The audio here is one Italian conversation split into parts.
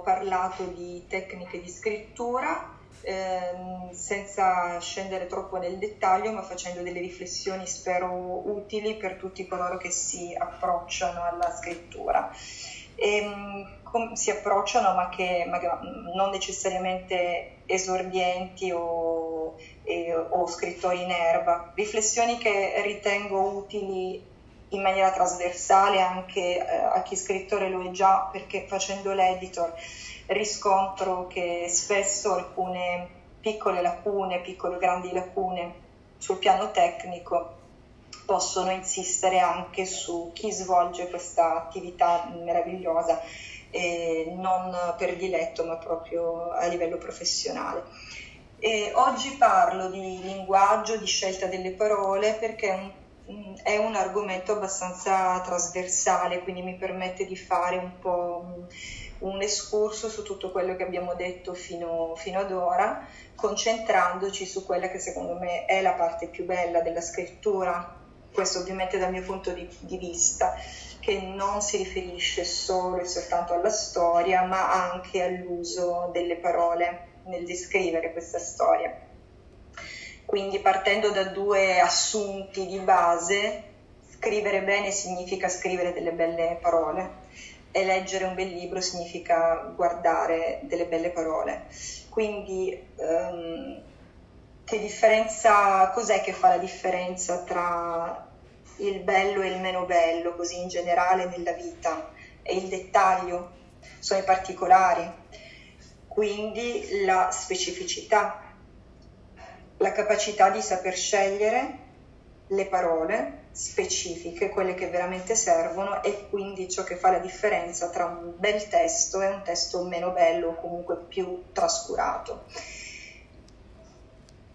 parlato di tecniche di scrittura ehm, senza scendere troppo nel dettaglio, ma facendo delle riflessioni spero utili per tutti coloro che si approcciano alla scrittura. E, ehm, com- si approcciano, ma che magari non necessariamente esordienti o, e, o scrittori in erba. Riflessioni che ritengo utili in maniera trasversale anche eh, a chi scrittore lo è già, perché facendo l'editor riscontro che spesso alcune piccole lacune, piccole grandi lacune sul piano tecnico possono insistere anche su chi svolge questa attività meravigliosa, eh, non per diletto ma proprio a livello professionale. E oggi parlo di linguaggio, di scelta delle parole perché è un, è un argomento abbastanza trasversale, quindi mi permette di fare un po' un escurso su tutto quello che abbiamo detto fino, fino ad ora, concentrandoci su quella che secondo me è la parte più bella della scrittura, questo ovviamente dal mio punto di, di vista, che non si riferisce solo e soltanto alla storia, ma anche all'uso delle parole nel descrivere questa storia. Quindi partendo da due assunti di base, scrivere bene significa scrivere delle belle parole e leggere un bel libro significa guardare delle belle parole. Quindi um, che differenza, cos'è che fa la differenza tra il bello e il meno bello, così in generale nella vita? È il dettaglio, sono i particolari, quindi la specificità, la capacità di saper scegliere le parole specifiche, quelle che veramente servono e quindi ciò che fa la differenza tra un bel testo e un testo meno bello o comunque più trascurato.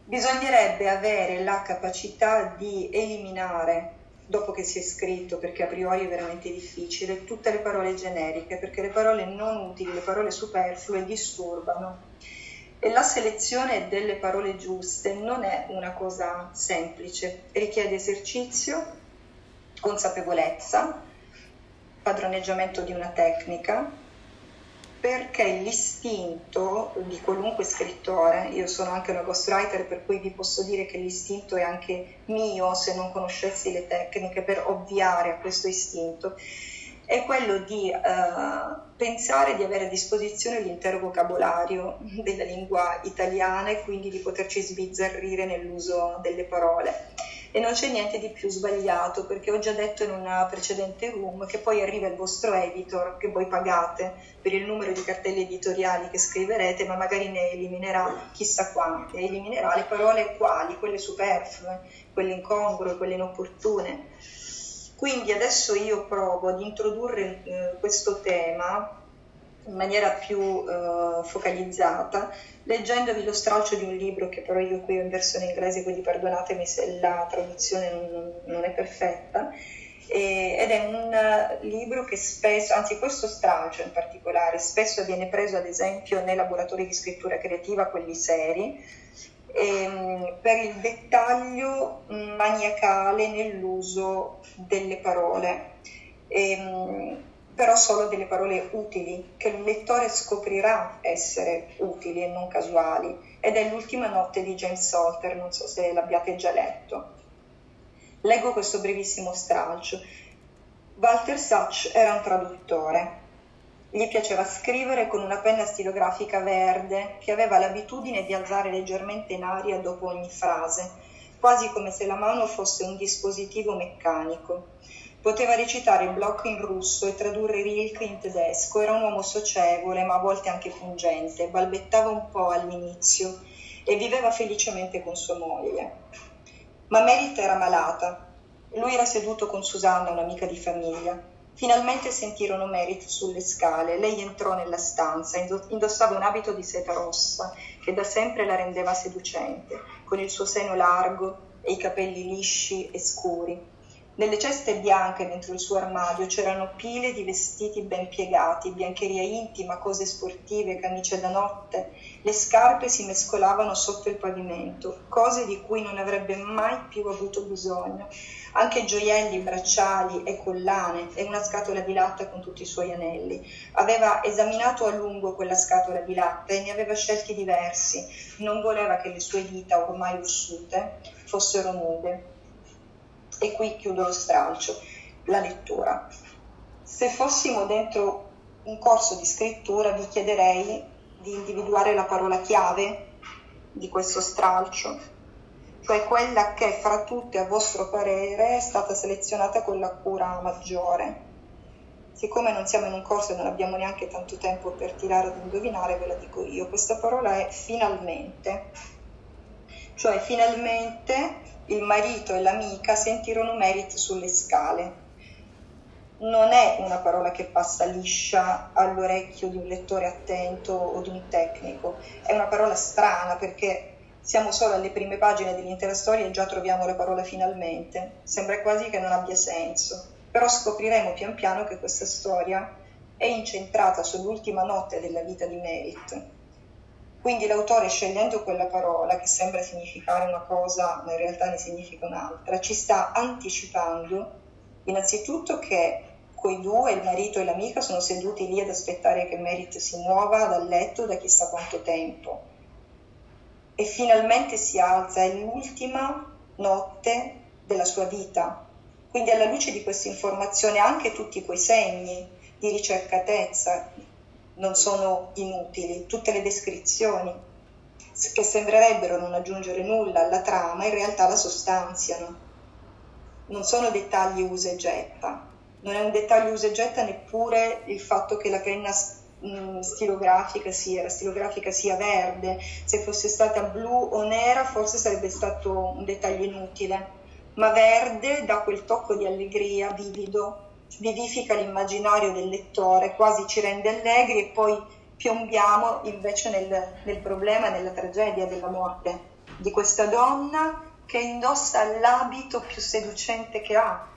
Bisognerebbe avere la capacità di eliminare, dopo che si è scritto, perché a priori è veramente difficile, tutte le parole generiche, perché le parole non utili, le parole superflue disturbano e la selezione delle parole giuste non è una cosa semplice, richiede esercizio, consapevolezza, padroneggiamento di una tecnica, perché l'istinto di qualunque scrittore, io sono anche una ghostwriter per cui vi posso dire che l'istinto è anche mio se non conoscessi le tecniche per ovviare a questo istinto, è quello di uh, pensare di avere a disposizione l'intero vocabolario della lingua italiana e quindi di poterci sbizzarrire nell'uso delle parole. E non c'è niente di più sbagliato perché ho già detto in una precedente room che poi arriva il vostro editor che voi pagate per il numero di cartelle editoriali che scriverete, ma magari ne eliminerà chissà quante, eliminerà le parole quali, quelle superflue, quelle incongrue, quelle inopportune quindi adesso io provo ad introdurre eh, questo tema in maniera più eh, focalizzata, leggendovi lo stralcio di un libro che però io qui ho in versione inglese, quindi perdonatemi se la traduzione non, non è perfetta, ed è un uh, libro che spesso, anzi questo stralcio in particolare, spesso viene preso ad esempio nei laboratori di scrittura creativa, quelli seri, ehm, per il dettaglio maniacale nell'uso delle parole, ehm, però solo delle parole utili, che il lettore scoprirà essere utili e non casuali. Ed è l'ultima notte di James Salter, non so se l'abbiate già letto. Leggo questo brevissimo stralcio. Walter Sachs era un traduttore gli piaceva scrivere con una penna stilografica verde che aveva l'abitudine di alzare leggermente in aria dopo ogni frase, quasi come se la mano fosse un dispositivo meccanico. Poteva recitare il blocco in russo e tradurre Rilke in tedesco. Era un uomo socievole, ma a volte anche pungente. Balbettava un po' all'inizio e viveva felicemente con sua moglie. Ma Merit era malata. Lui era seduto con Susanna, un'amica di famiglia. Finalmente sentirono Merit sulle scale. Lei entrò nella stanza, indossava un abito di seta rossa che da sempre la rendeva seducente, con il suo seno largo e i capelli lisci e scuri. Nelle ceste bianche dentro il suo armadio c'erano pile di vestiti ben piegati, biancheria intima, cose sportive, camicie da notte. Le scarpe si mescolavano sotto il pavimento, cose di cui non avrebbe mai più avuto bisogno. Anche gioielli, bracciali e collane e una scatola di latte con tutti i suoi anelli. Aveva esaminato a lungo quella scatola di latte e ne aveva scelti diversi. Non voleva che le sue dita, ormai ossute, fossero nude e qui chiudo lo stralcio, la lettura. Se fossimo dentro un corso di scrittura vi chiederei di individuare la parola chiave di questo stralcio, cioè quella che fra tutte a vostro parere è stata selezionata con la cura maggiore. Siccome non siamo in un corso e non abbiamo neanche tanto tempo per tirare ad indovinare, ve la dico io. Questa parola è finalmente, cioè finalmente il marito e l'amica sentirono Merit sulle scale. Non è una parola che passa liscia all'orecchio di un lettore attento o di un tecnico, è una parola strana perché siamo solo alle prime pagine dell'intera storia e già troviamo la parola finalmente. Sembra quasi che non abbia senso, però scopriremo pian piano che questa storia è incentrata sull'ultima notte della vita di Merit quindi l'autore scegliendo quella parola, che sembra significare una cosa, ma in realtà ne significa un'altra, ci sta anticipando innanzitutto che quei due, il marito e l'amica, sono seduti lì ad aspettare che Merit si muova dal letto da chissà quanto tempo. E finalmente si alza, è l'ultima notte della sua vita. Quindi alla luce di questa informazione anche tutti quei segni di ricercatezza, non sono inutili, tutte le descrizioni che sembrerebbero non aggiungere nulla alla trama in realtà la sostanziano. Non sono dettagli usa e getta, non è un dettaglio usa e getta neppure il fatto che la penna mm, stilografica sia, la stilografica sia verde, se fosse stata blu o nera forse sarebbe stato un dettaglio inutile, ma verde dà quel tocco di allegria vivido vivifica l'immaginario del lettore, quasi ci rende allegri e poi piombiamo invece nel, nel problema, nella tragedia della morte di questa donna che indossa l'abito più seducente che ha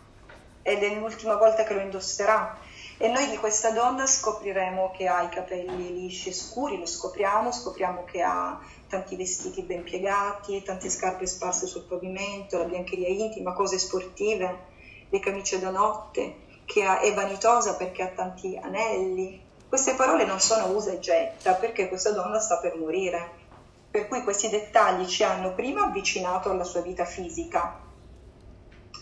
ed è l'ultima volta che lo indosserà. E noi di questa donna scopriremo che ha i capelli lisci e scuri, lo scopriamo, scopriamo che ha tanti vestiti ben piegati, tante scarpe sparse sul pavimento, la biancheria intima, cose sportive, le camicie da notte, che è vanitosa perché ha tanti anelli. Queste parole non sono usa e getta perché questa donna sta per morire. Per cui questi dettagli ci hanno prima avvicinato alla sua vita fisica,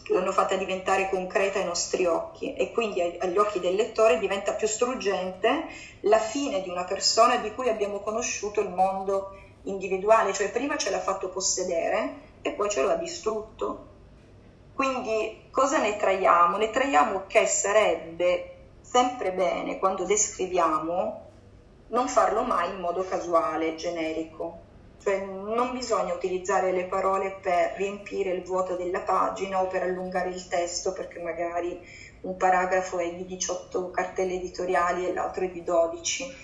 l'hanno fatta diventare concreta ai nostri occhi e quindi agli occhi del lettore diventa più struggente la fine di una persona di cui abbiamo conosciuto il mondo individuale, cioè prima ce l'ha fatto possedere e poi ce lo ha distrutto. Quindi cosa ne traiamo? Ne traiamo che sarebbe sempre bene quando descriviamo non farlo mai in modo casuale, generico. Cioè non bisogna utilizzare le parole per riempire il vuoto della pagina o per allungare il testo perché magari un paragrafo è di 18 cartelle editoriali e l'altro è di 12.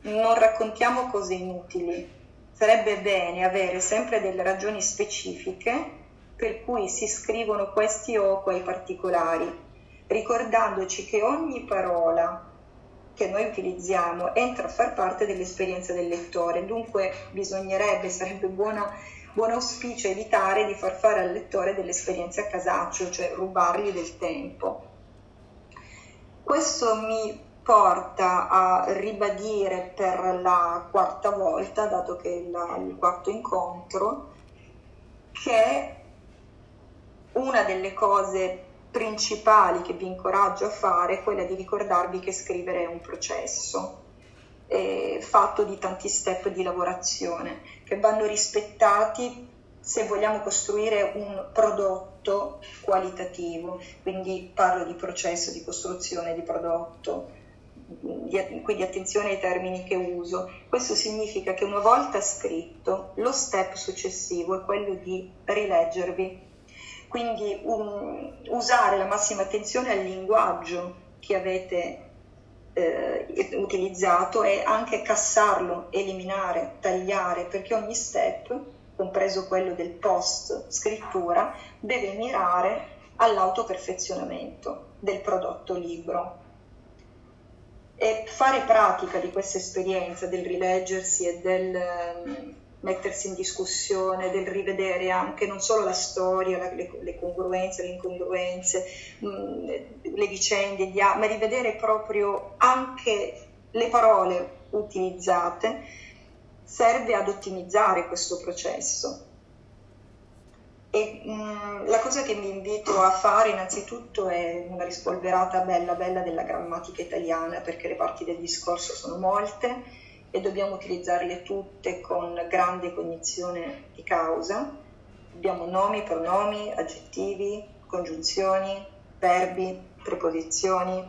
Non raccontiamo cose inutili. Sarebbe bene avere sempre delle ragioni specifiche per cui si scrivono questi o quei particolari, ricordandoci che ogni parola che noi utilizziamo entra a far parte dell'esperienza del lettore, dunque bisognerebbe, sarebbe buona, buon auspicio evitare di far fare al lettore delle esperienze a casaccio, cioè rubargli del tempo. Questo mi porta a ribadire per la quarta volta, dato che è il quarto incontro, che una delle cose principali che vi incoraggio a fare è quella di ricordarvi che scrivere è un processo eh, fatto di tanti step di lavorazione che vanno rispettati se vogliamo costruire un prodotto qualitativo, quindi parlo di processo di costruzione di prodotto, di, quindi attenzione ai termini che uso. Questo significa che una volta scritto, lo step successivo è quello di rileggervi quindi um, usare la massima attenzione al linguaggio che avete eh, utilizzato e anche cassarlo, eliminare, tagliare, perché ogni step, compreso quello del post scrittura, deve mirare all'autoperfezionamento del prodotto libro. E fare pratica di questa esperienza del rileggersi e del mettersi in discussione, del rivedere anche non solo la storia, la, le, le, congruenze, le incongruenze, mh, mm, le vicende, gli, ma rivedere proprio anche le parole utilizzate, serve ad ottimizzare questo processo. E mh, mm, la cosa che mi invito a fare innanzitutto è una rispolverata bella bella della grammatica italiana perché le parti del discorso sono molte e dobbiamo utilizzarle tutte con grande cognizione di causa. Abbiamo nomi, pronomi, aggettivi, congiunzioni, verbi, preposizioni,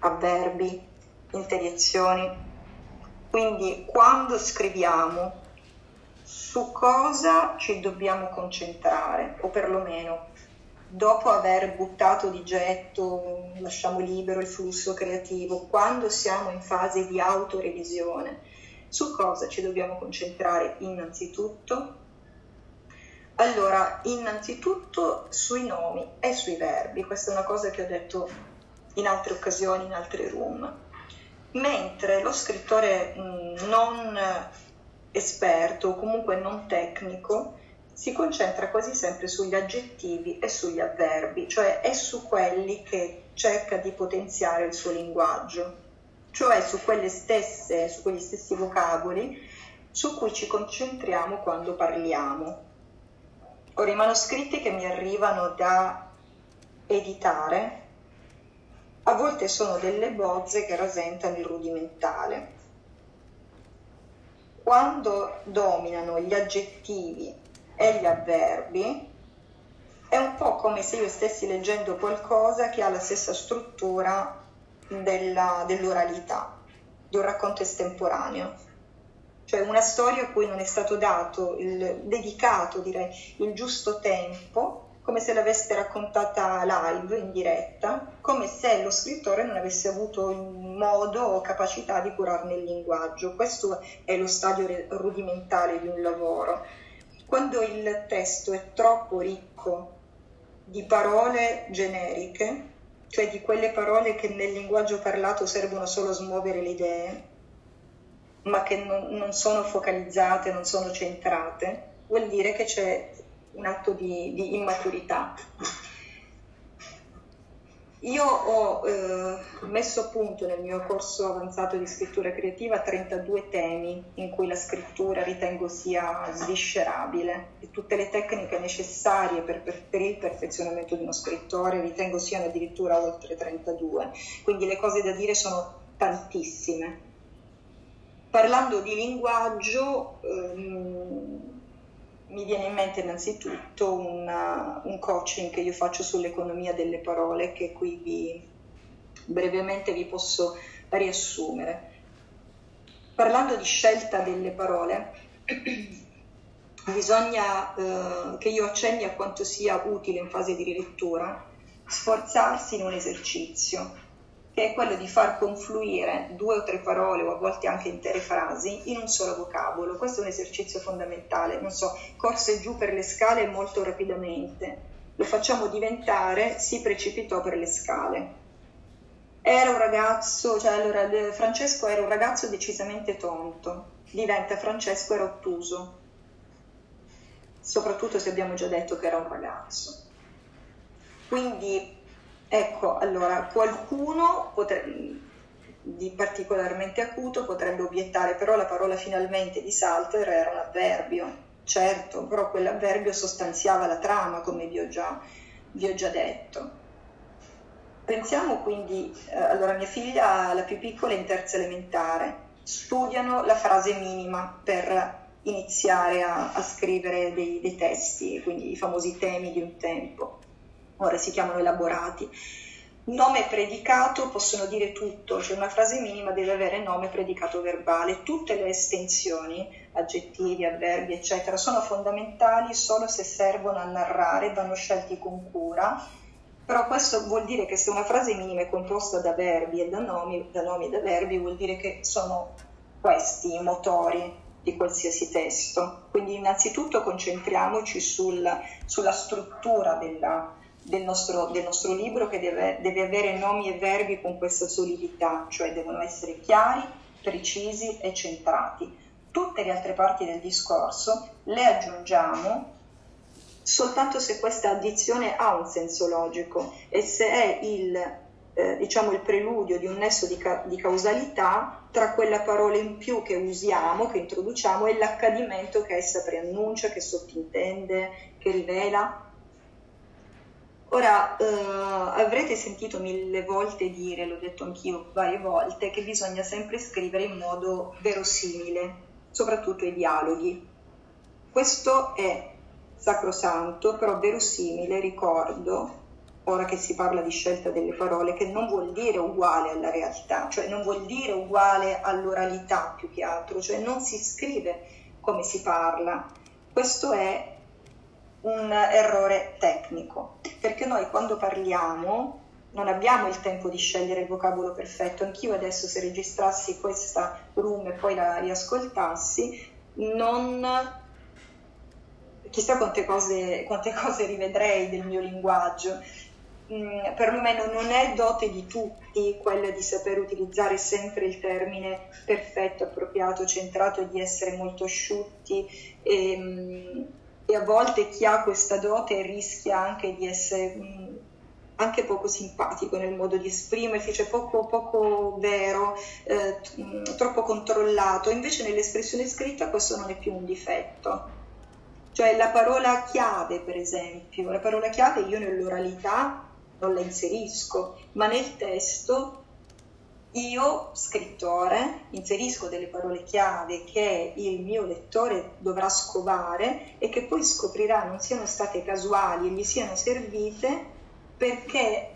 avverbi, interiezioni. Quindi quando scriviamo su cosa ci dobbiamo concentrare, o perlomeno dopo aver buttato di getto, lasciamo libero il flusso creativo, quando siamo in fase di autorevisione, su cosa ci dobbiamo concentrare innanzitutto? Allora, innanzitutto sui nomi e sui verbi, questa è una cosa che ho detto in altre occasioni, in altri room, mentre lo scrittore mh, non esperto o comunque non tecnico si concentra quasi sempre sugli aggettivi e sugli avverbi, cioè è su quelli che cerca di potenziare il suo linguaggio, cioè su stesse, su quegli stessi vocaboli su cui ci concentriamo quando parliamo. Ora i manoscritti che mi arrivano da editare a volte sono delle bozze che rasentano il rudimentale. Quando dominano gli aggettivi e gli avverbi, è un po' come se io stessi leggendo qualcosa che ha la stessa struttura della, dell'oralità, di un racconto estemporaneo. Cioè una storia a cui non è stato dato, il, dedicato direi, il giusto tempo come se l'aveste raccontata live, in diretta, come se lo scrittore non avesse avuto modo o capacità di curarne il linguaggio. Questo è lo stadio rudimentale di un lavoro. Quando il testo è troppo ricco di parole generiche, cioè di quelle parole che nel linguaggio parlato servono solo a smuovere le idee, ma che non, non sono focalizzate, non sono centrate, vuol dire che c'è un atto di, di immaturità. Io ho eh, messo a punto nel mio corso avanzato di scrittura creativa 32 temi in cui la scrittura ritengo sia sviscerabile e tutte le tecniche necessarie per, per, per, il perfezionamento di uno scrittore ritengo siano addirittura oltre 32, quindi le cose da dire sono tantissime. Parlando di linguaggio, ehm, mi viene in mente innanzitutto una, un coaching che io faccio sull'economia delle parole che qui vi, brevemente vi posso riassumere. Parlando di scelta delle parole, bisogna eh, che io accenni a quanto sia utile in fase di rilettura sforzarsi in un esercizio che è quello di far confluire due o tre parole o a volte anche intere frasi in un solo vocabolo. Questo è un esercizio fondamentale, non so, corse giù per le scale molto rapidamente, lo facciamo diventare si precipitò per le scale. Era un ragazzo, cioè allora Francesco era un ragazzo decisamente tonto, diventa Francesco era ottuso, soprattutto se abbiamo già detto che era un ragazzo. Quindi Ecco, allora qualcuno potrebbe, di particolarmente acuto potrebbe obiettare, però la parola finalmente di Salter era un avverbio, certo, però quell'avverbio sostanziava la trama, come vi ho già, vi ho già detto. Pensiamo quindi, eh, allora mia figlia, la più piccola, in terza elementare, studiano la frase minima per iniziare a, a scrivere dei, dei testi, quindi i famosi temi di un tempo ora si chiamano elaborati. Nome predicato possono dire tutto, cioè una frase minima deve avere nome, predicato verbale. Tutte le estensioni, aggettivi, avverbi, eccetera, sono fondamentali solo se servono a narrare, vanno scelti con cura. Però questo vuol dire che se una frase minima è composta da verbi e da nomi, da nomi e da verbi, vuol dire che sono questi i motori di qualsiasi testo. Quindi innanzitutto concentriamoci sul, sulla struttura della, del nostro, del nostro libro che deve, deve avere nomi e verbi con questa solidità, cioè devono essere chiari, precisi e centrati. Tutte le altre parti del discorso le aggiungiamo soltanto se questa addizione ha un senso logico e se è il, eh, diciamo, il preludio di un nesso di, ca- di, causalità tra quella parola in più che usiamo, che introduciamo, e l'accadimento che essa preannuncia, che sottintende, che rivela. Ora, eh, avrete sentito mille volte dire, l'ho detto anch'io varie volte, che bisogna sempre scrivere in modo verosimile, soprattutto i dialoghi. Questo è sacrosanto, però verosimile, ricordo, ora che si parla di scelta delle parole, che non vuol dire uguale alla realtà, cioè non vuol dire uguale all'oralità più che altro, cioè non si scrive come si parla. Questo è un errore tecnico, perché noi quando parliamo non abbiamo il tempo di scegliere il vocabolo perfetto. Anch'io adesso se registrassi questa room e poi la riascoltassi, non chissà quante cose, quante cose rivedrei del mio linguaggio. Mm, perlomeno non è dote di tutti quella di saper utilizzare sempre il termine perfetto, appropriato, centrato e di essere molto asciutti e, mm, a volte chi ha questa dote rischia anche di essere mm, anche poco simpatico nel modo di esprimersi, cioè poco, poco vero, eh, troppo controllato, invece nell'espressione scritta questo non è più un difetto. Cioè la parola chiave, per esempio, la parola chiave io nell'oralità non la inserisco, ma nel testo io, scrittore, inserisco delle parole chiave che il mio lettore dovrà scovare e che poi scoprirà non siano state casuali e gli siano servite perché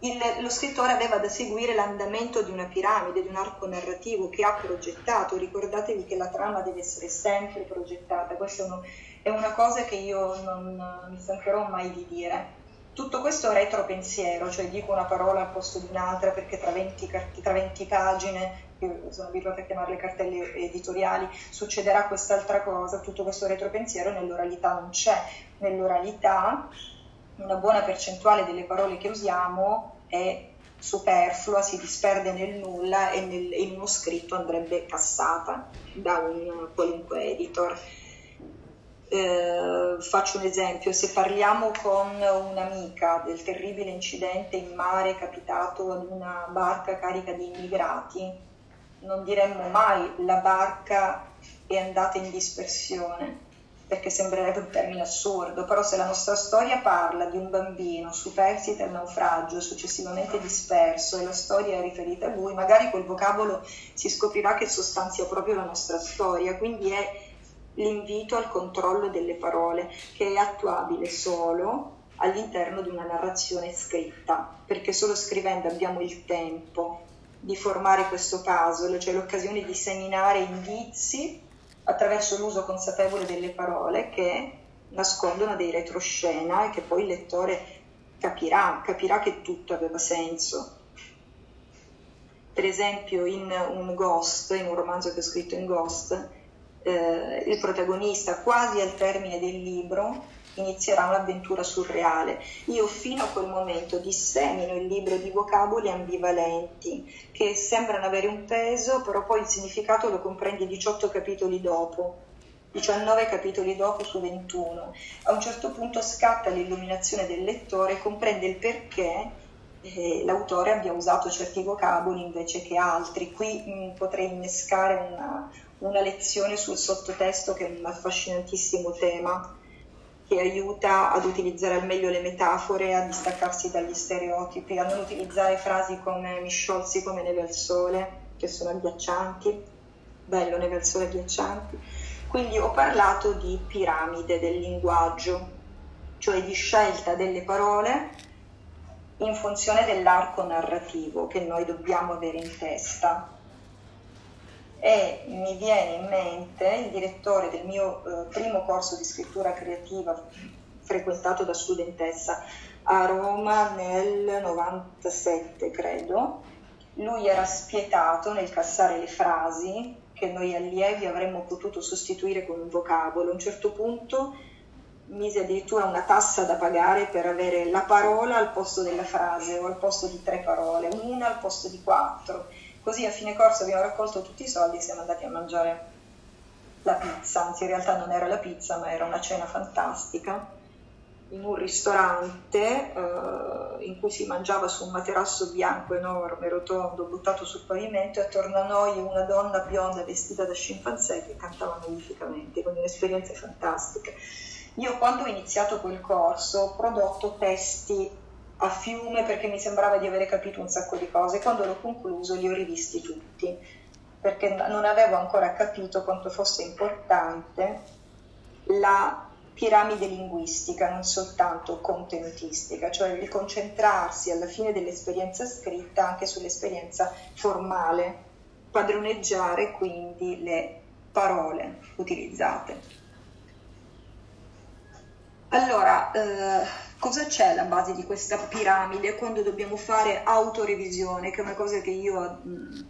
il, lo scrittore aveva da seguire l'andamento di una piramide, di un arco narrativo che ha progettato. Ricordatevi che la trama deve essere sempre progettata, questa è una cosa che io non mi stancherò mai di dire. Tutto questo retropensiero, cioè dico una parola al posto di un'altra perché tra 20, tra 20 pagine, io sono abituata a chiamarle cartelle editoriali, succederà quest'altra cosa, tutto questo retropensiero nell'oralità non c'è. Nell'oralità una buona percentuale delle parole che usiamo è superflua, si disperde nel nulla e nel, in uno scritto andrebbe cassata da un qualunque editor. Eh, faccio un esempio, se parliamo con un'amica del terribile incidente in mare capitato ad una barca carica di immigrati, non diremmo mai la barca è andata in dispersione, perché sembrerebbe un termine assurdo, però se la nostra storia parla di un bambino superstite al naufragio, successivamente disperso e la storia è riferita a lui, magari quel vocabolo si scoprirà che sostanzia proprio la nostra storia, quindi è l'invito al controllo delle parole che è attuabile solo all'interno di una narrazione scritta, perché solo scrivendo abbiamo il tempo di formare questo puzzle, cioè l'occasione di seminare indizi attraverso l'uso consapevole delle parole che nascondono dei retroscena e che poi il lettore capirà, capirà che tutto aveva senso. Per esempio in un Ghost, in un romanzo che ho scritto in Ghost, eh, il protagonista quasi al termine del libro inizierà un'avventura surreale. Io fino a quel momento dissemino il libro di vocaboli ambivalenti che sembrano avere un peso, però poi il significato lo comprendi 18 capitoli dopo. 19 capitoli dopo su 21. A un certo punto scatta l'illuminazione del lettore e comprende il perché eh, l'autore abbia usato certi vocaboli invece che altri. Qui mh, mm, potrei innescare una, una lezione sul sottotesto che è un affascinantissimo tema che aiuta ad utilizzare al meglio le metafore, a distaccarsi dagli stereotipi, a non utilizzare frasi come mi sciolsi come neve al sole, che sono agghiaccianti, bello neve al sole agghiaccianti. Quindi ho parlato di piramide del linguaggio, cioè di scelta delle parole in funzione dell'arco narrativo che noi dobbiamo avere in testa e mi viene in mente il direttore del mio eh, primo corso di scrittura creativa frequentato da studentessa a Roma nel 97 credo. Lui era spietato nel cassare le frasi che noi allievi avremmo potuto sostituire con un vocabolo. A un certo punto mise addirittura una tassa da pagare per avere la parola al posto della frase o al posto di tre parole, una al posto di quattro. Così a fine corso abbiamo raccolto tutti i soldi e siamo andati a mangiare la pizza, anzi in realtà non era la pizza ma era una cena fantastica in un ristorante eh, in cui si mangiava su un materasso bianco enorme, rotondo, buttato sul pavimento e attorno a noi una donna bionda vestita da scimpanzé che cantava magnificamente, quindi un'esperienza fantastica. Io quando ho iniziato quel corso ho prodotto testi a fiume perché mi sembrava di avere capito un sacco di cose, quando l'ho concluso li ho rivisti tutti perché non avevo ancora capito quanto fosse importante la piramide linguistica, non soltanto contenutistica, cioè il concentrarsi alla fine dell'esperienza scritta anche sull'esperienza formale, padroneggiare quindi le parole utilizzate. Allora, eh, cosa c'è alla base di questa piramide quando dobbiamo fare autorevisione, che è una cosa che io... Mh,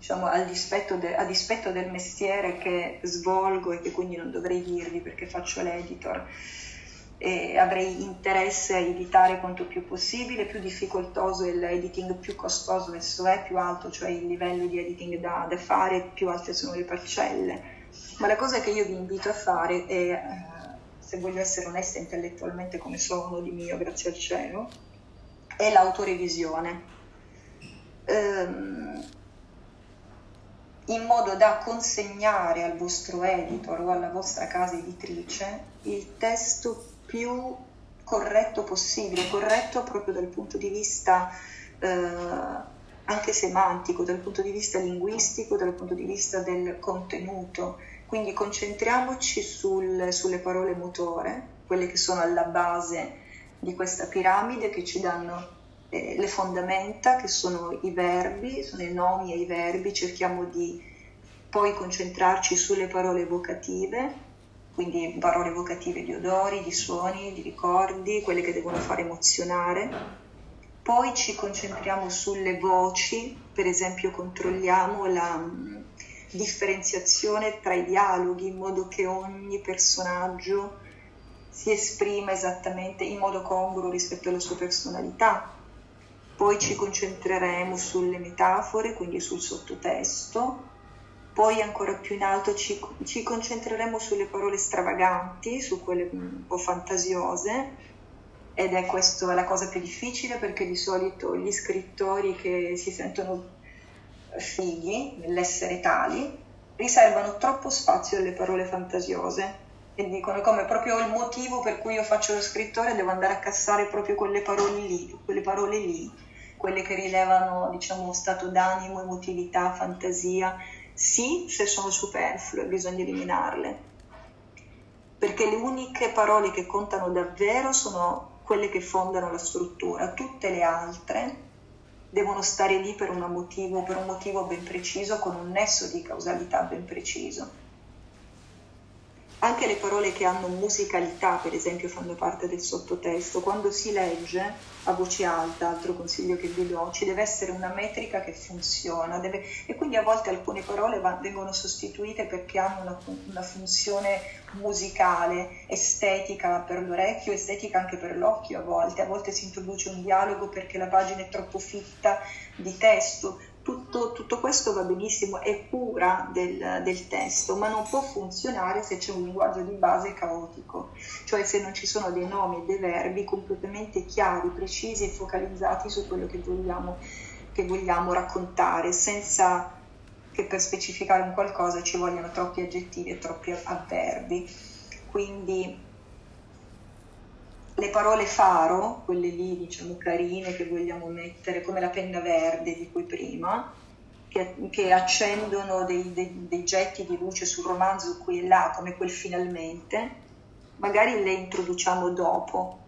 diciamo, a, dispetto de, a dispetto del mestiere che svolgo e che quindi non dovrei dirvi perché faccio l'editor e avrei interesse a editare quanto più possibile, più difficoltoso è l'editing, più costoso esso è, più alto cioè il livello di editing da, da fare, più alte sono le parcelle. Ma la cosa che io vi invito a fare è, eh, se voglio essere onesta intellettualmente come sono di mio, grazie al cielo, è l'autorevisione. Um, in modo da consegnare al vostro editor o alla vostra casa editrice il testo più corretto possibile, corretto proprio dal punto di vista eh, anche semantico, dal punto di vista linguistico, dal punto di vista del contenuto. Quindi concentriamoci sul, sulle parole motore, quelle che sono alla base di questa piramide che ci danno eh, le fondamenta che sono i verbi, sono i nomi e i verbi, cerchiamo di poi concentrarci sulle parole evocative, quindi parole evocative di odori, di suoni, di ricordi, quelle che devono far emozionare. Poi ci concentriamo sulle voci, per esempio controlliamo la differenziazione tra i dialoghi in modo che ogni personaggio si esprima esattamente in modo congruo rispetto alla sua personalità. Poi ci concentreremo sulle metafore, quindi sul sottotesto, poi ancora più in alto ci, ci concentreremo sulle parole stravaganti, su quelle un po' fantasiose, ed è questa la cosa più difficile perché di solito gli scrittori che si sentono figli nell'essere tali riservano troppo spazio alle parole fantasiose e dicono come proprio il motivo per cui io faccio lo scrittore devo andare a cassare proprio quelle parole lì, quelle parole lì quelle che rilevano diciamo, stato d'animo, emotività, fantasia, sì se sono superflue, bisogna eliminarle, perché le uniche parole che contano davvero sono quelle che fondano la struttura, tutte le altre devono stare lì per motivo, per un motivo ben preciso, con un nesso di causalità ben preciso. Anche le parole che hanno musicalità, per esempio, fanno parte del sottotesto. Quando si legge a voce alta, altro consiglio che vi do, ci deve essere una metrica che funziona deve... e quindi a volte alcune parole vengono sostituite perché hanno una, una, funzione musicale, estetica per l'orecchio, estetica anche per l'occhio a volte. A volte si introduce un dialogo perché la pagina è troppo fitta di testo tutto, tutto, questo va benissimo, è cura del, del, testo, ma non può funzionare se c'è un linguaggio di base caotico, cioè se non ci sono dei nomi e dei verbi completamente chiari, precisi e focalizzati su quello che vogliamo, che vogliamo raccontare, senza che per specificare un qualcosa ci vogliano troppi aggettivi e troppi avverbi. Quindi le parole faro, quelle lì diciamo carine che vogliamo mettere, come la penna verde di cui prima, che, che accendono dei, dei, dei, getti di luce sul romanzo qui e là, come quel finalmente, magari le introduciamo dopo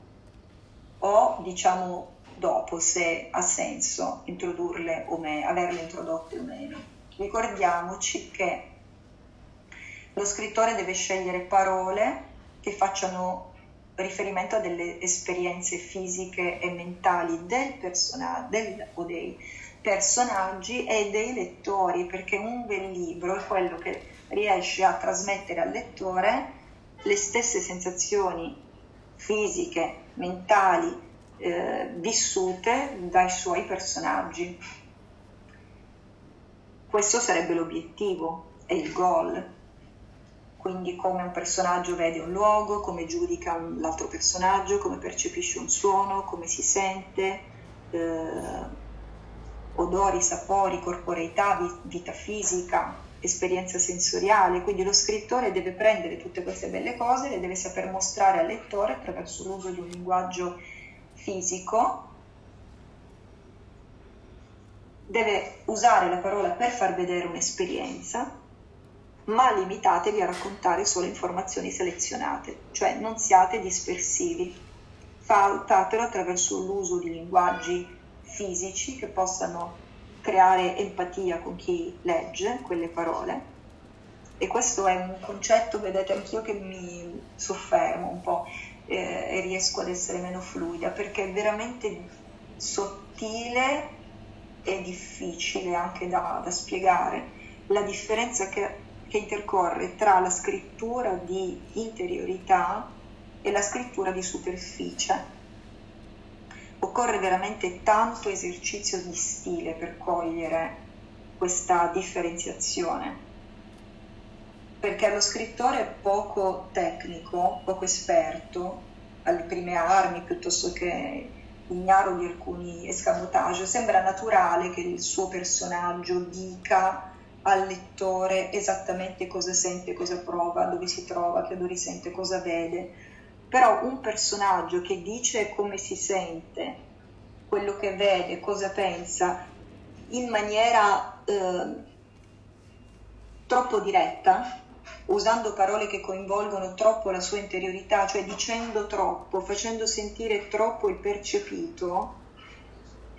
o diciamo dopo se ha senso introdurle o meno, averle introdotte o meno. Ricordiamoci che lo scrittore deve scegliere parole che facciano riferimento a delle esperienze fisiche e mentali del personaggio del, o dei personaggi e dei lettori, perché un bel libro è quello che riesce a trasmettere al lettore le stesse sensazioni fisiche, mentali, eh, vissute dai suoi personaggi. Questo sarebbe l'obiettivo, è il goal. Quindi come un personaggio vede un luogo, come giudica l'altro personaggio, come percepisce un suono, come si sente, eh, odori, sapori, corporeità, vita fisica, esperienza sensoriale, quindi lo scrittore deve prendere tutte queste belle cose e deve saper mostrare al lettore attraverso l'uso di un linguaggio fisico, deve usare la parola per far vedere un'esperienza, ma limitatevi a raccontare solo informazioni selezionate, cioè non siate dispersivi, fatelo attraverso l'uso di linguaggi fisici che possano creare empatia con chi legge quelle parole. E questo è un concetto, vedete, anch'io che mi soffermo un po' eh, e riesco ad essere meno fluida, perché è veramente sottile e difficile anche da, da spiegare la differenza che, che intercorre tra la scrittura di interiorità e la scrittura di superficie. Occorre veramente tanto esercizio di stile per cogliere questa differenziazione perché lo scrittore poco tecnico, poco esperto, alle prime armi piuttosto che ignaro di alcuni escamotage, sembra naturale che il suo personaggio dica al lettore esattamente cosa sente, cosa prova, dove si trova, che odori sente, cosa vede, però un personaggio che dice come si sente, quello che vede, cosa pensa, in maniera eh, troppo diretta, usando parole che coinvolgono troppo la sua interiorità, cioè dicendo troppo, facendo sentire troppo il percepito,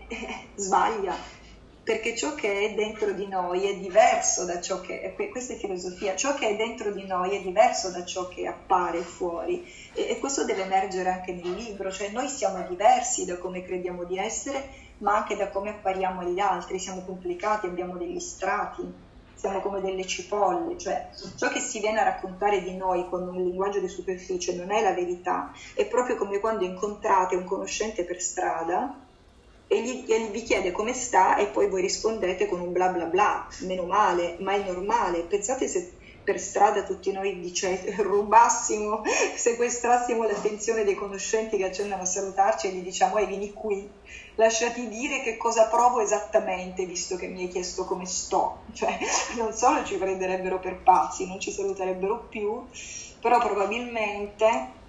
eh, sbaglia perché ciò che è dentro di noi è diverso da ciò che questa è filosofia, ciò che è dentro di noi è diverso da ciò che appare fuori. E, e questo deve emergere anche nel libro, cioè noi siamo diversi da come crediamo di essere, ma anche da come appariamo agli altri, siamo complicati, abbiamo degli strati, siamo come delle cipolle, cioè ciò che si viene a raccontare di noi con un linguaggio di superficie non è la verità, è proprio come quando incontrate un conoscente per strada e gli, e vi chiede come sta e poi voi rispondete con un bla bla bla, meno male, ma è normale. Pensate se per strada tutti noi dice, rubassimo, sequestrassimo l'attenzione dei conoscenti che accendono a salutarci e gli diciamo ehi vieni qui, lasciati dire che cosa provo esattamente visto che mi hai chiesto come sto, cioè non solo ci prenderebbero per pazzi, non ci saluterebbero più, però probabilmente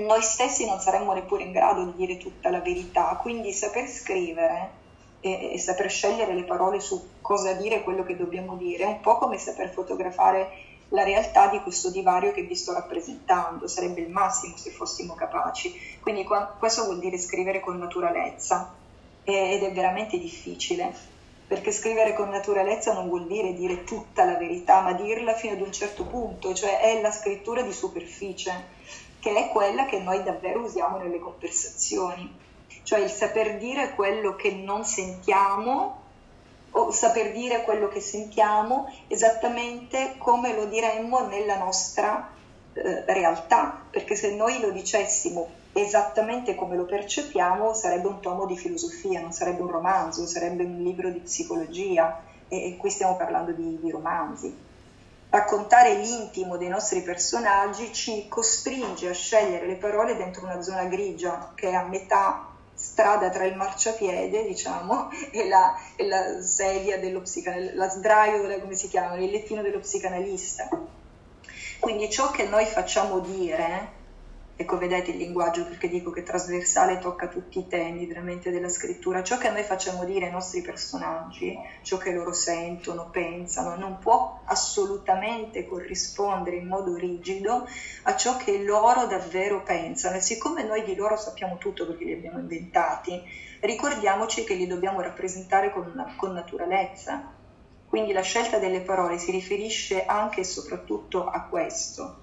noi stessi non saremmo neppure in grado di dire tutta la verità, quindi saper scrivere e, e, saper scegliere le parole su cosa dire quello che dobbiamo dire è un po' come saper fotografare la realtà di questo divario che vi sto rappresentando, sarebbe il massimo se fossimo capaci. Quindi questo vuol dire scrivere con naturalezza ed è veramente difficile, perché scrivere con naturalezza non vuol dire dire tutta la verità, ma dirla fino ad un certo punto, cioè è la scrittura di superficie che è quella che noi davvero usiamo nelle conversazioni, cioè il saper dire quello che non sentiamo o saper dire quello che sentiamo esattamente come lo diremmo nella nostra eh, realtà, perché se noi lo dicessimo esattamente come lo percepiamo sarebbe un tomo di filosofia, non sarebbe un romanzo, sarebbe un libro di psicologia. E, e qui stiamo parlando di, di romanzi raccontare l'intimo dei nostri personaggi ci costringe a scegliere le parole dentro una zona grigia che è a metà strada tra il marciapiede, diciamo, e la, e la sedia dello psicanalista, la sdraio, come si chiama, il lettino dello psicanalista. Quindi ciò che noi facciamo dire Ecco, vedete il linguaggio perché dico che trasversale tocca tutti i temi veramente della scrittura. Ciò che noi facciamo dire ai nostri personaggi, ciò che loro sentono, pensano, non può assolutamente corrispondere in modo rigido a ciò che loro davvero pensano. E siccome noi di loro sappiamo tutto perché li abbiamo inventati, ricordiamoci che li dobbiamo rappresentare con, con naturalezza. Quindi la scelta delle parole si riferisce anche e soprattutto a questo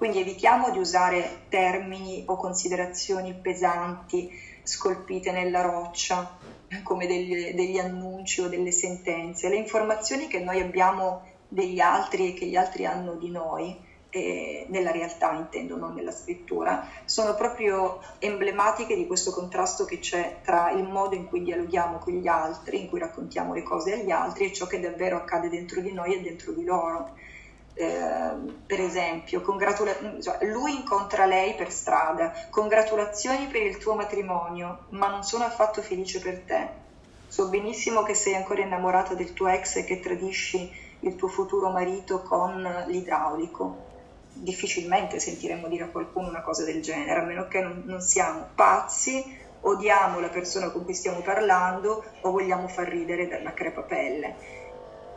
quindi evitiamo di usare termini o considerazioni pesanti, scolpite nella roccia, come degli, degli annunci o delle sentenze. Le informazioni che noi abbiamo degli altri e che gli altri hanno di noi eh, nella realtà intendo, non nella scrittura, sono proprio emblematiche di questo contrasto che c'è tra il modo in cui dialoghiamo con gli altri, in cui raccontiamo le cose agli altri e ciò che davvero accade dentro di noi e dentro di loro. Eh, per esempio, congratula- cioè, lui incontra lei per strada, congratulazioni per il tuo matrimonio, ma non sono affatto felice per te. So benissimo che sei ancora innamorata del tuo ex e che tradisci il tuo futuro marito con l'idraulico difficilmente sentiremmo dire a qualcuno una cosa del genere, a meno che non, non siamo pazzi, odiamo la persona con cui stiamo parlando o vogliamo far ridere dalla crepapelle.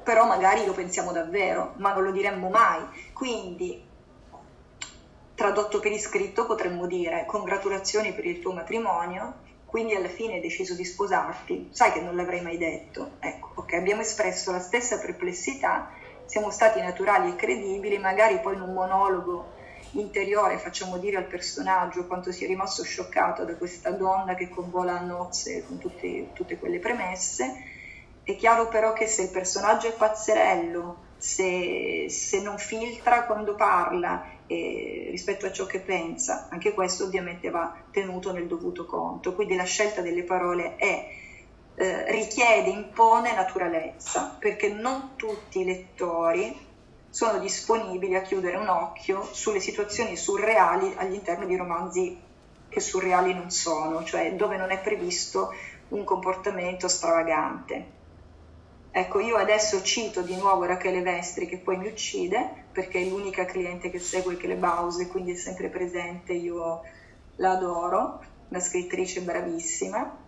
Però magari lo pensiamo davvero, ma non lo diremmo mai. Quindi, tradotto per iscritto, potremmo dire congratulazioni per il tuo matrimonio, quindi alla fine hai deciso di sposarti, sai che non l'avrei mai detto. Ecco, ok, abbiamo espresso la stessa perplessità siamo stati naturali e credibili, magari poi in un monologo interiore facciamo dire al personaggio quanto sia rimasto scioccato da questa donna che convola a nozze con tutte, tutte quelle premesse. È chiaro però che se il personaggio è pazzerello, se, se non filtra quando parla eh, rispetto a ciò che pensa, anche questo ovviamente va tenuto nel dovuto conto. Quindi la scelta delle parole è eh, richiede, impone naturalezza, perché non tutti i lettori sono disponibili a chiudere un occhio sulle situazioni surreali all'interno di romanzi che surreali non sono, cioè dove non è previsto un comportamento stravagante. Ecco, io adesso cito di nuovo Rachele Vestri che poi mi uccide perché è l'unica cliente che segue Bause, quindi è sempre presente, io la adoro, una scrittrice bravissima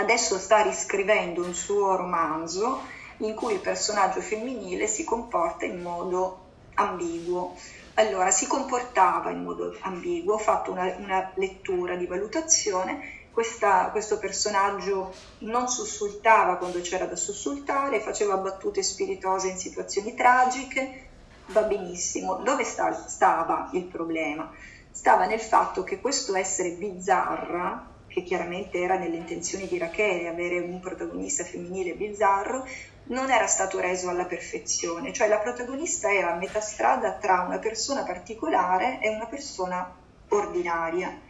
adesso sta riscrivendo un suo romanzo in cui il personaggio femminile si comporta in modo ambiguo. Allora, si comportava in modo ambiguo, ho fatto una, una lettura di valutazione, Questa, questo personaggio non sussultava quando c'era da sussultare, faceva battute spiritose in situazioni tragiche, va benissimo. Dove sta, stava il problema? Stava nel fatto che questo essere bizzarra, che chiaramente era nelle intenzioni di Rachele, avere un protagonista femminile bizzarro, non era stato reso alla perfezione, cioè la protagonista era a metà strada tra una persona particolare e una persona ordinaria.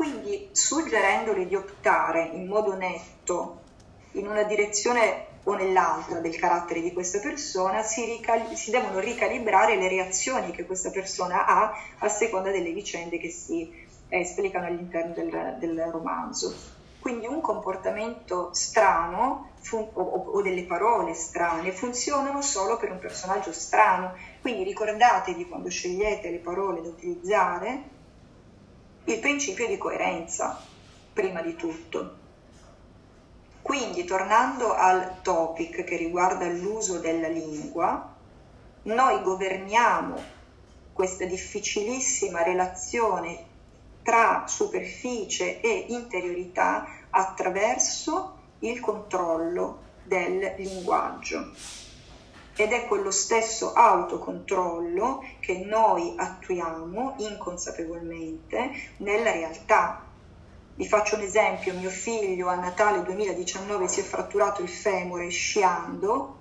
Quindi suggerendole di optare in modo netto in una direzione o nell'altra del carattere di questa persona, si, rical- si, devono ricalibrare le reazioni che questa persona ha a seconda delle vicende che si eh, esplicano all'interno del, del, romanzo. Quindi un comportamento strano fun- o, o, delle parole strane funzionano solo per un personaggio strano. Quindi ricordatevi quando scegliete le parole da utilizzare il principio di coerenza, prima di tutto. Quindi tornando al topic che riguarda l'uso della lingua, noi governiamo questa difficilissima relazione tra superficie e interiorità attraverso il controllo del linguaggio. Ed è quello stesso autocontrollo che noi attuiamo inconsapevolmente nella realtà. Vi faccio un esempio, mio figlio a Natale 2019 si è fratturato il femore sciando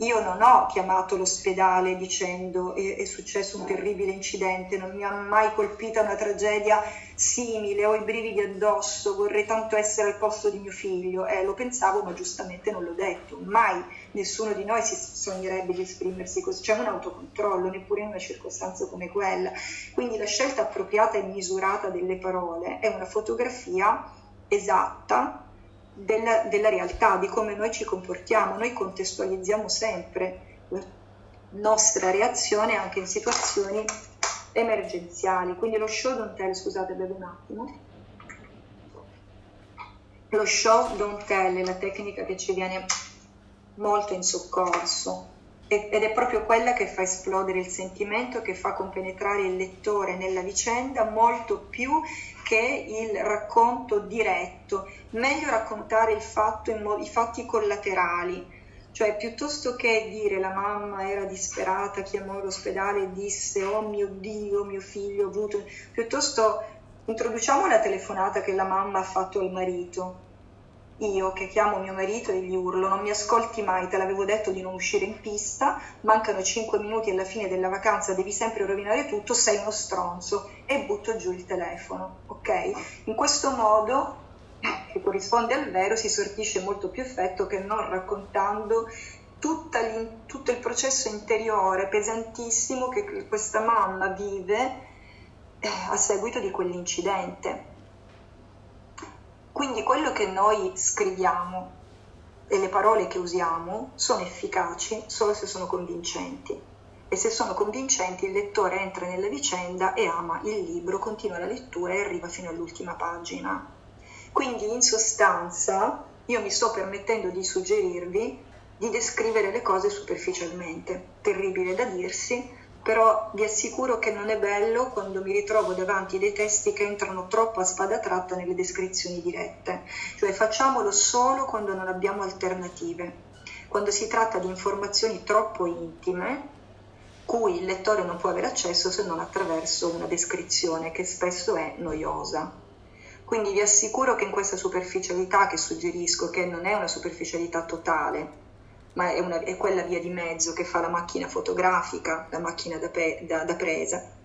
io non ho chiamato l'ospedale dicendo è, è, successo un terribile incidente, non mi ha mai colpita una tragedia simile, ho i brividi addosso, vorrei tanto essere al posto di mio figlio. Eh, lo pensavo, ma giustamente non l'ho detto. Mai nessuno di noi si sognerebbe di esprimersi così. C'è un autocontrollo, neppure in una circostanza come quella. Quindi la scelta appropriata e misurata delle parole è una fotografia esatta della, della realtà, di come noi ci comportiamo, noi contestualizziamo sempre la nostra reazione anche in situazioni emergenziali. Quindi lo show don't tell, scusate, bevo un attimo. Lo show don't tell è la tecnica che ci viene molto in soccorso ed è proprio quella che fa esplodere il sentimento, che fa compenetrare il lettore nella vicenda molto più che il racconto diretto. Meglio raccontare il fatto mo- i fatti collaterali, cioè piuttosto che dire la mamma era disperata, chiamò l'ospedale e disse oh mio Dio, mio figlio ha avuto, piuttosto introduciamo la telefonata che la mamma ha fatto al marito io che chiamo mio marito e gli urlo non mi ascolti mai, te l'avevo detto di non uscire in pista, mancano 5 minuti alla fine della vacanza, devi sempre rovinare tutto, sei uno stronzo e butto giù il telefono, ok? In questo modo, che corrisponde al vero, si sortisce molto più effetto che non raccontando tutto il processo interiore pesantissimo che questa mamma vive eh, a seguito di quell'incidente. Quindi quello che noi scriviamo e le parole che usiamo sono efficaci solo se sono convincenti. E se sono convincenti il lettore entra nella vicenda e ama il libro, continua la lettura e arriva fino all'ultima pagina. Quindi in sostanza io mi sto permettendo di suggerirvi di descrivere le cose superficialmente. Terribile da dirsi, però vi assicuro che non è bello quando mi ritrovo davanti dei testi che entrano troppo a spada tratta nelle descrizioni dirette, cioè facciamolo solo quando non abbiamo alternative, quando si tratta di informazioni troppo intime cui il lettore non può avere accesso se non attraverso una descrizione che spesso è noiosa. Quindi vi assicuro che in questa superficialità che suggerisco, che non è una superficialità totale, ma è, una, è, quella via di mezzo che fa la macchina fotografica, la macchina da, pe, da, da presa.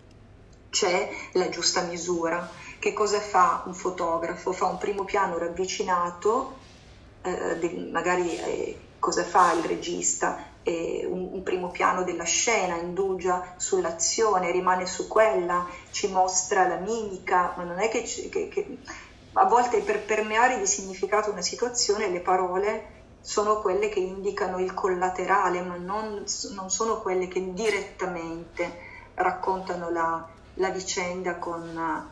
C'è la giusta misura. Che cosa fa un fotografo? Fa un primo piano ravvicinato, eh, magari eh, cosa fa il regista? Un, un, primo piano della scena, indugia sull'azione, rimane su quella, ci mostra la mimica, ma non è che, che, che a volte per permeare di significato una situazione le parole sono quelle che indicano il collaterale, ma non, non sono quelle che direttamente raccontano la, la vicenda con,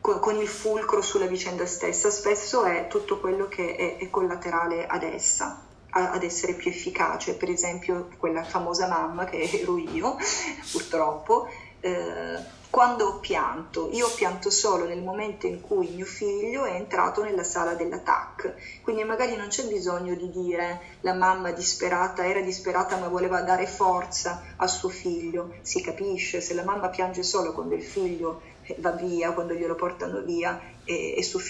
con, con, il fulcro sulla vicenda stessa. Spesso è tutto quello che è, è collaterale ad essa ad essere più efficace, per esempio quella famosa mamma che ero io, purtroppo, eh, quando ho pianto, io ho pianto solo nel momento in cui mio figlio è entrato nella sala della quindi magari non c'è bisogno di dire la mamma disperata era disperata ma voleva dare forza a suo figlio, si capisce, se la mamma piange solo quando il figlio va via, quando glielo portano via, è, è sufficiente